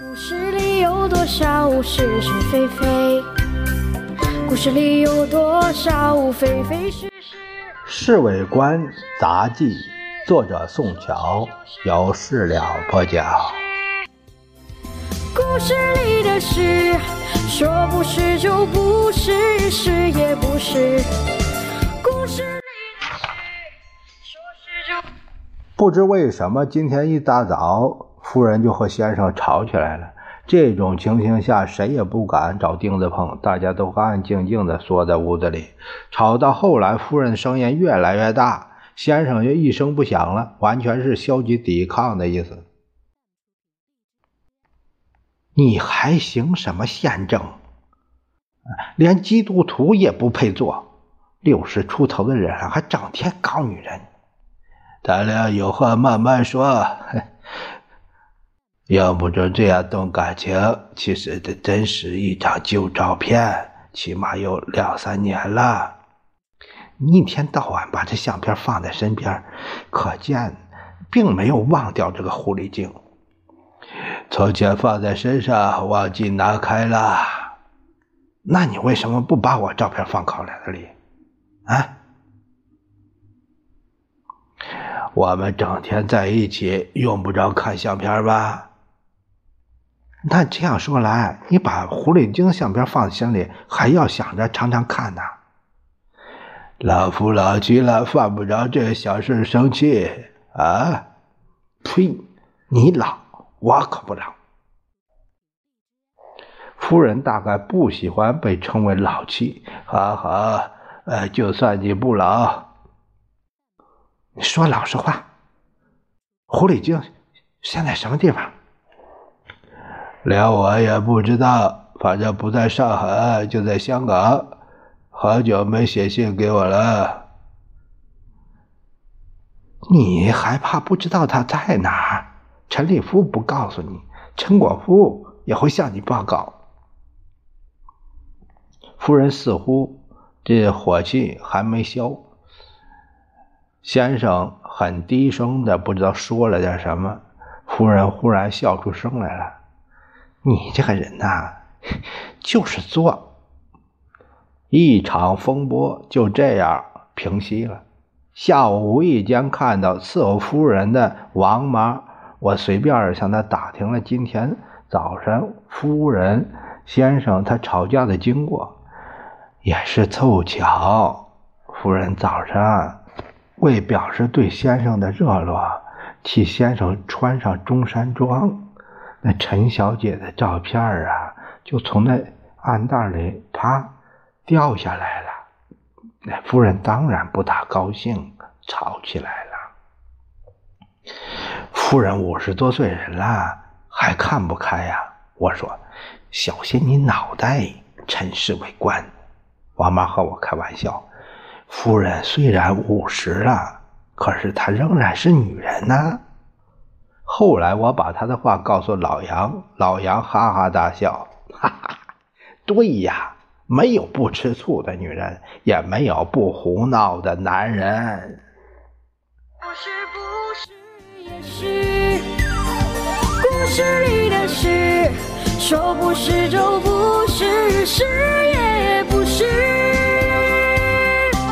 故事里有多少是是非非？故事里有多少非非是是？《侍卫官杂记》作者宋乔，由事了播讲。故事里的事，说不是就不是，是也不是。故事里的事，说是就。不知为什么，今天一大早，夫人就和先生吵起来了。这种情形下，谁也不敢找钉子碰，大家都安安静静的缩在屋子里。吵到后来，夫人声音越来越大，先生就一声不响了，完全是消极抵抗的意思。你还行什么宪政？连基督徒也不配做。六十出头的人还整天搞女人。咱俩有话慢慢说。用不着这样动感情，其实这真是一张旧照片，起码有两三年了。你一天到晚把这相片放在身边，可见并没有忘掉这个狐狸精。从前放在身上，忘记拿开了。那你为什么不把我照片放口袋里？啊？我们整天在一起，用不着看相片吧？那这样说来，你把狐狸精相片放在心里，还要想着常常看呢。老夫老妻了，犯不着这小事生气啊！呸！你老，我可不老。夫人大概不喜欢被称为老妻。好好，呃，就算你不老，你说老实话，狐狸精现在什么地方？连我也不知道，反正不在上海，就在香港。好久没写信给我了。你还怕不知道他在哪儿？陈立夫不告诉你，陈果夫也会向你报告。夫人似乎这火气还没消。先生很低声的，不知道说了点什么。夫人忽然笑出声来了。你这个人呐，就是作。一场风波就这样平息了。下午无意间看到伺候夫人的王妈，我随便向她打听了今天早晨夫人先生他吵架的经过，也是凑巧。夫人早上为表示对先生的热络，替先生穿上中山装。那陈小姐的照片啊，就从那暗袋里啪掉下来了。那夫人当然不大高兴，吵起来了。夫人五十多岁人了，还看不开呀？我说：“小心你脑袋！”陈氏为官，王妈和我开玩笑。夫人虽然五十了，可是她仍然是女人呢。后来我把他的话告诉老杨，老杨哈哈大笑，哈哈，对呀，没有不吃醋的女人，也没有不胡闹的男人。不是不是也是，故事里的事，说不是就不是，是也不是。